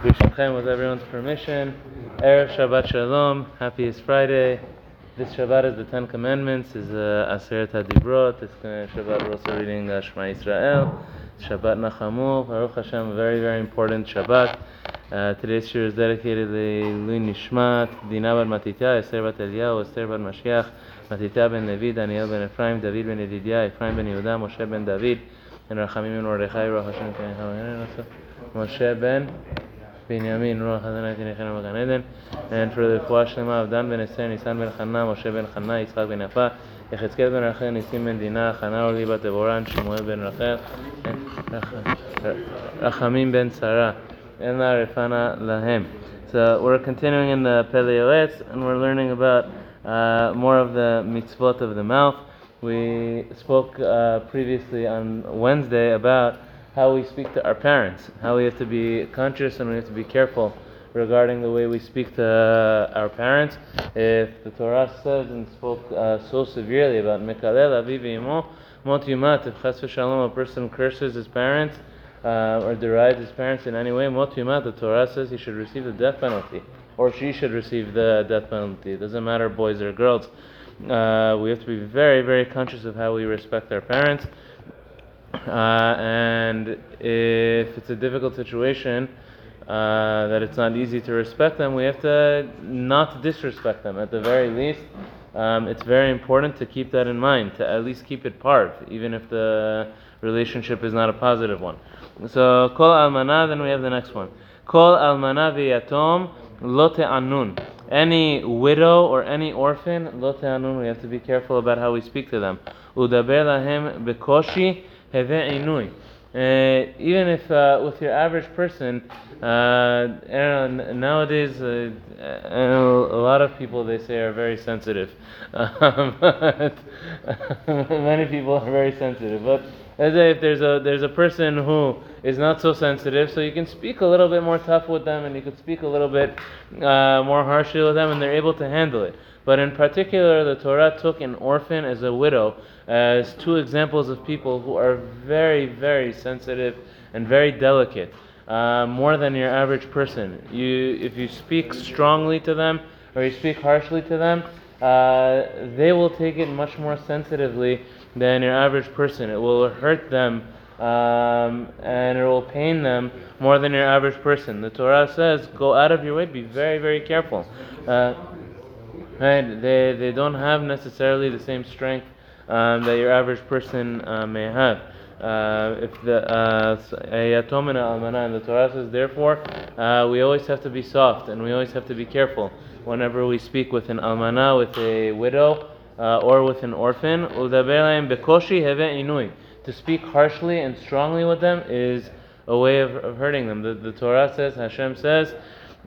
B'Shamchem, with everyone's permission. Erev Shabbat Shalom. Happiest Friday. This Shabbat is the Ten Commandments. Is uh, Aseret Hadibrot. This Shabbat we're also reading uh, Shema Israel. Shabbat Nachamu. Baruch Hashem. Very very important Shabbat. Uh, today's shir is dedicated to Lui Nishmat, Dina bar Matitya, Esther bat Eliyahu, Esther bat Mashiach, Matitya ben Levi, Daniel ben Ephraim, David ben Yedidia, Ephraim ben Yehuda, Moshe ben David, and Rachamim ben Mordechai, Ruach Hashem Kenecha Moshe ben Binyamin, Ruach Adonai Kenecha Gan Eden, and for the of Dan ben Nisan ben Chana, Moshe ben Chana, Yitzchak ben Yafa. So we're continuing in the Pele Yoetz and we're learning about uh, more of the mitzvot of the mouth. We spoke uh, previously on Wednesday about how we speak to our parents, how we have to be conscious and we have to be careful regarding the way we speak to our parents. If the Torah says and spoke uh, so severely about Mekalel Aviv Mot Yumat, if Chas v'Shalom, a person curses his parents, uh, or derides his parents in any way, Motiyumat, the Torah says he should receive the death penalty, or she should receive the death penalty. It doesn't matter boys or girls. Uh, we have to be very, very conscious of how we respect our parents. Uh, and if it's a difficult situation, uh, that it's not easy to respect them, we have to not disrespect them at the very least. Um, it's very important to keep that in mind, to at least keep it part, even if the relationship is not a positive one. So, kol almana, then we have the next one. Kol almana v'yatom lo te'anun. Any widow or any orphan, lo anun, we have to be careful about how we speak to them. Udaber lahem bekoshi even if uh, with your average person, uh, nowadays uh, a lot of people they say are very sensitive. Um, many people are very sensitive, but as if there's a there's a person who is not so sensitive, so you can speak a little bit more tough with them, and you can speak a little bit uh, more harshly with them, and they're able to handle it. But in particular, the Torah took an orphan as a widow as two examples of people who are very, very sensitive and very delicate, uh, more than your average person. You, if you speak strongly to them or you speak harshly to them, uh, they will take it much more sensitively than your average person. It will hurt them um, and it will pain them more than your average person. The Torah says, go out of your way, be very, very careful. Uh, right? They, they don't have necessarily the same strength um, that your average person uh, may have. Uh, if the yatom and almana, and the Torah says, therefore, uh, we always have to be soft and we always have to be careful whenever we speak with an almana, with a widow, uh, or with an orphan. To speak harshly and strongly with them is a way of, of hurting them. The, the Torah says, Hashem says,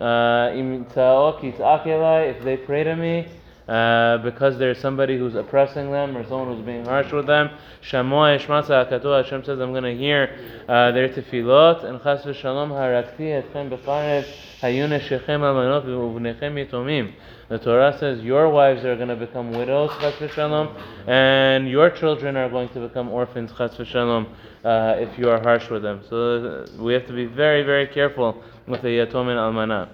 uh, if they pray to me, uh, because there's somebody who's oppressing them or someone who's being harsh with them. Shamoy Shmasa Akatu Hashem says, I'm going to hear uh, their tefillot and chas v'shalom harakti etchem b'charev hayune shechem almanot v'uvnechem yitomim. The Torah says your wives are going to become widows, chas v'shalom, and your children are going to become orphans, chas v'shalom, uh, if you are harsh with them. So uh, we have to be very, very careful with the yatom and almanah.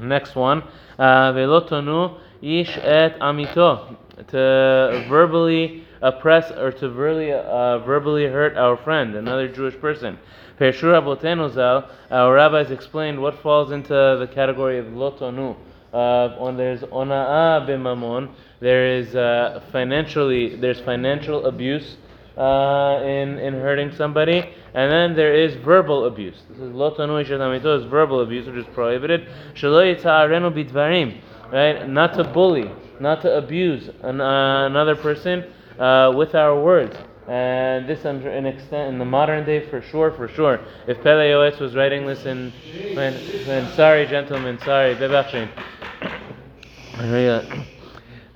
Next one, uh, velotonu ish et amito, to verbally oppress or to verbally, uh, verbally hurt our friend, another Jewish person. Pershur Abotenu our rabbis explained what falls into the category of lotonu. Uh, when there's ona'a b'mamon, there is uh, financially there's financial abuse uh, in in hurting somebody, and then there is verbal abuse. This is lotanu is verbal abuse, which is prohibited. bidvarim right? Not to bully, not to abuse an, uh, another person uh, with our words. And this, under an extent, in the modern day, for sure, for sure. If Pele Yoetz was writing this in, when, when sorry, gentlemen, sorry, bebachin.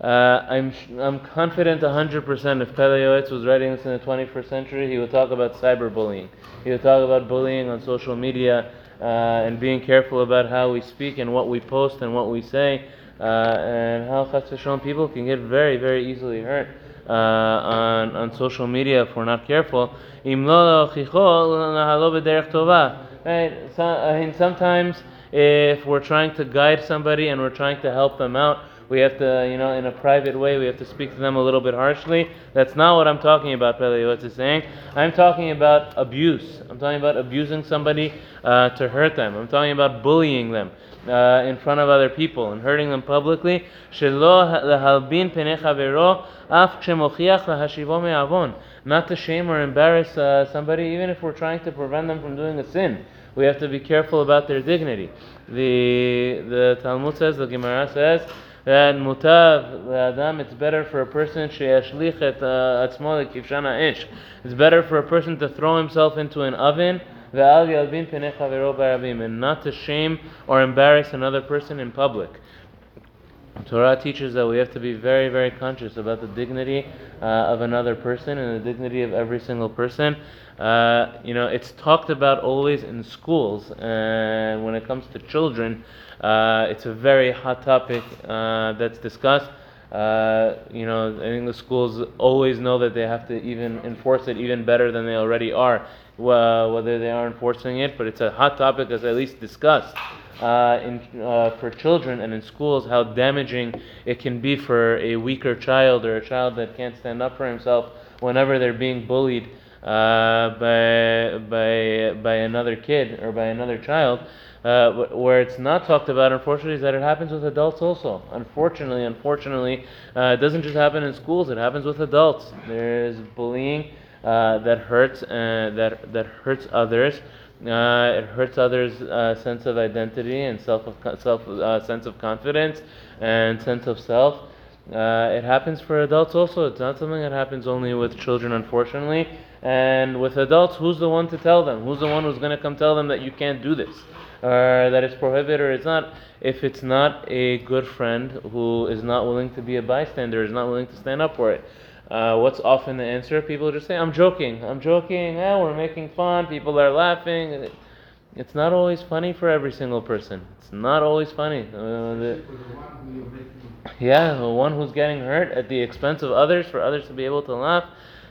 Uh, I'm I'm confident 100% if Pele Yoetz was writing this in the 21st century, he would talk about cyberbullying. He would talk about bullying on social media uh, and being careful about how we speak and what we post and what we say uh, and how Chas people can get very, very easily hurt uh, the social media if we're not careful. Right? So, I sometimes if we're trying to guide somebody and we're trying to help them out, we have to, you know, in a private way, we have to speak to them a little bit harshly. That's not what I'm talking about, Pele Yoetz is saying. I'm talking about abuse. I'm talking about abusing somebody uh, to hurt them. I'm talking about bullying them uh, in front of other people and hurting them publicly. Not to shame or embarrass uh, somebody, even if we're trying to prevent them from doing a sin. We have to be careful about their dignity. The, the Talmud says, the Gemara says, that mutav adam it's better for a person uh, lekivshan ha'esh. It's better for a person to throw himself into an oven and not to shame or embarrass another person in public. Torah teaches that we have to be very, very conscious about the dignity uh, of another person and the dignity of every single person. Uh, you know, it's talked about always in schools, and when it comes to children, uh, it's a very hot topic uh, that's discussed. Uh, you know, I think the schools always know that they have to even enforce it even better than they already are, whether they are enforcing it, but it's a hot topic that's at least discussed. Uh, in, uh, for children and in schools, how damaging it can be for a weaker child or a child that can't stand up for himself whenever they're being bullied uh, by, by, by another kid or by another child. Uh, where it's not talked about, unfortunately, is that it happens with adults also. Unfortunately, unfortunately, uh, it doesn't just happen in schools; it happens with adults. There's bullying uh, that hurts that that hurts others. Uh, it hurts others' uh, sense of identity and self of, self uh, sense of confidence and sense of self. it happens for adults also. It's not something that happens only with children, unfortunately. And with adults, who's the one to tell them? Who's the one who's going to come tell them that you can't do this? or that it's prohibited or it's not, if it's not a good friend who is not willing to be a bystander, is not willing to stand up for it. Uh, what's often the answer? People just say, I'm joking, I'm joking, eh, we're making fun, people are laughing. It's not always funny for every single person. It's not always funny. Uh, the, yeah, the one who's getting hurt at the expense of others, for others to be able to laugh,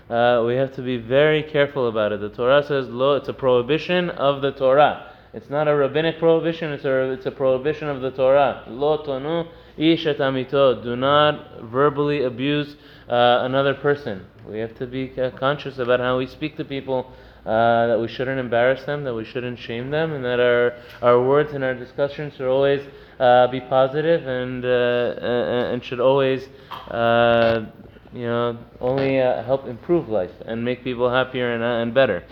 uh, we have to be very careful about it. The Torah says, lo, it's a prohibition of the Torah. It's not a rabbinic prohibition, it's a, it's a prohibition of the Torah. Lo tonu ish amito. Do not verbally abuse uh, another person. We have to be uh, conscious about how we speak to people, uh, that we shouldn't embarrass them, that we shouldn't shame them, and that our, our words and our discussions should always uh, be positive and, uh, and should always uh, you know, only help improve life and make people happier and, and better.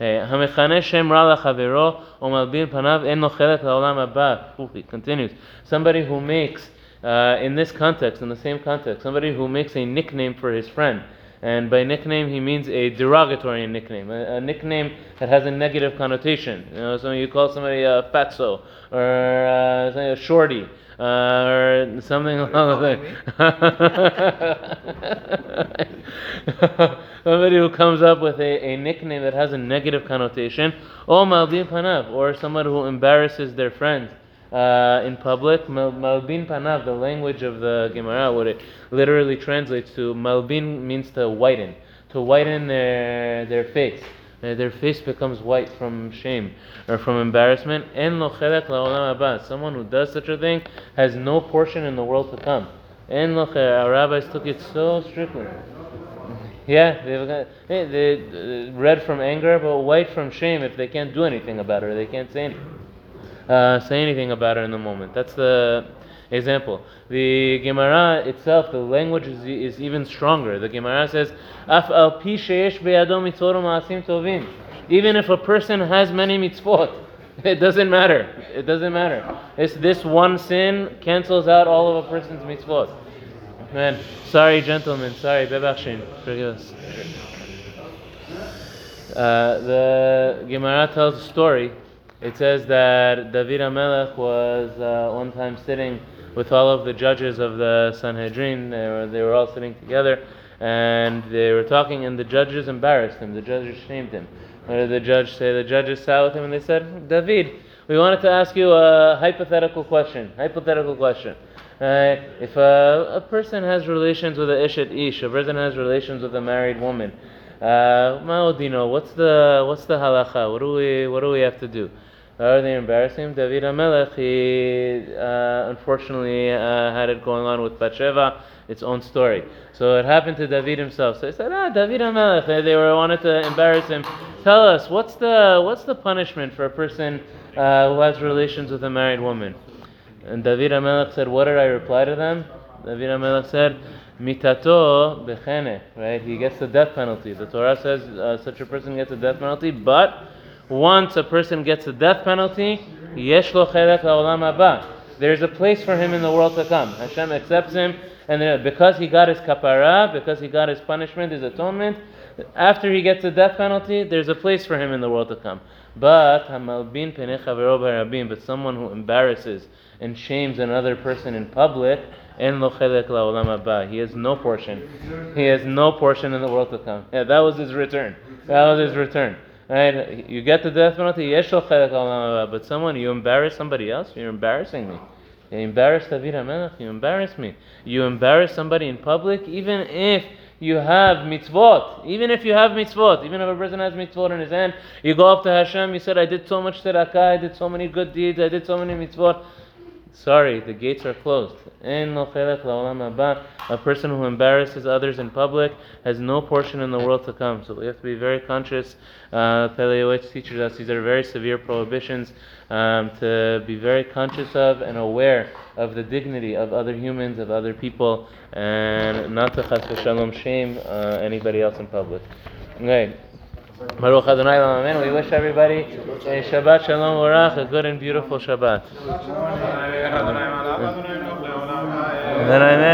המכנה שם רע לחברו ומלבין פניו אין לו חלק לעולם הבא. He continues. Somebody who makes, uh, in this context, in the same context, somebody who makes a nickname for his friend. And by nickname, he means a derogatory nickname, a, a nickname that has a negative connotation. You know, so you call somebody a fatso or uh, a shorty uh, or something along those lines. somebody who comes up with a, a nickname that has a negative connotation, or panav, or someone who embarrasses their friends uh, in public. Malbin panav, the language of the Gemara, what it literally translates to, malbin means to whiten, to whiten their, their face. Uh, their face becomes white from shame or from embarrassment. En lo Someone who does such a thing has no portion in the world to come. En lo Our rabbis took it so strictly. Yeah, they've got, hey, they uh, red from anger, but white from shame if they can't do anything about it, they can't say anything, uh, say anything about it in the moment. That's the example. The Gemara itself, the language is, is even stronger. The Gemara says, "Af al pi sheyesh ma'asim tovim." Even if a person has many mitzvot, it doesn't matter. It doesn't matter. It's this one sin cancels out all of a person's mitzvot. Man, sorry, gentlemen. Sorry, bebachshin. Forgive us. Uh, the Gemara tells a story. It says that David HaMelech was uh, one time sitting with all of the judges of the Sanhedrin. They were, they were all sitting together and they were talking, and the judges embarrassed him. The judges shamed him. What did the judge say? The judges sat with him and they said, David, we wanted to ask you a hypothetical question. Hypothetical question. Uh, if a, a, person has relations with a ishet ish, a person has relations with a married woman, uh, what's the what's the halacha? What do we what do we have to do? Are they embarrassing him? David HaMelech, he uh, unfortunately uh, had it going on with Bathsheba, its own story. So it happened to David himself. So he said, ah, David HaMelech, they, were wanted to embarrass him. Tell us, what's the, what's the punishment for a person uh, who has relations with a married woman? And David HaMelech said, what did I reply to them? David HaMelech said, mitato bechene, right? He gets the death penalty. The Torah says uh, such a person gets a death penalty, but once a person gets a death penalty. There's a place for him in the world to come. Hashem accepts him, and because he got his kapara, because he got his punishment, his atonement, after he gets the death penalty, there's a place for him in the world to come. But hamalbin but someone who embarrasses and shames another person in public. He has no portion. He has no portion in the world to come. Yeah, that was his return. That was his return. Right? You get the death penalty. But someone, you embarrass somebody else, you're embarrassing me. You embarrass David HaMelech, you embarrass me. You embarrass somebody in public, even if you have mitzvot, even if you have mitzvot, even if a person has mitzvot in his hand, you go up to Hashem, you said, I did so much tzedakah, I did so many good deeds, I did so many mitzvot. Sorry, the gates are closed. A person who embarrasses others in public has no portion in the world to come. So we have to be very conscious. Uh, teaches us these are very severe prohibitions um, to be very conscious of and aware of the dignity of other humans, of other people, and not to chas v'shalom shame uh, anybody else in public. Okay. Baruch Adonai Amen. We wish everybody a Shabbat Shalom Orach, a good and beautiful Shabbat. I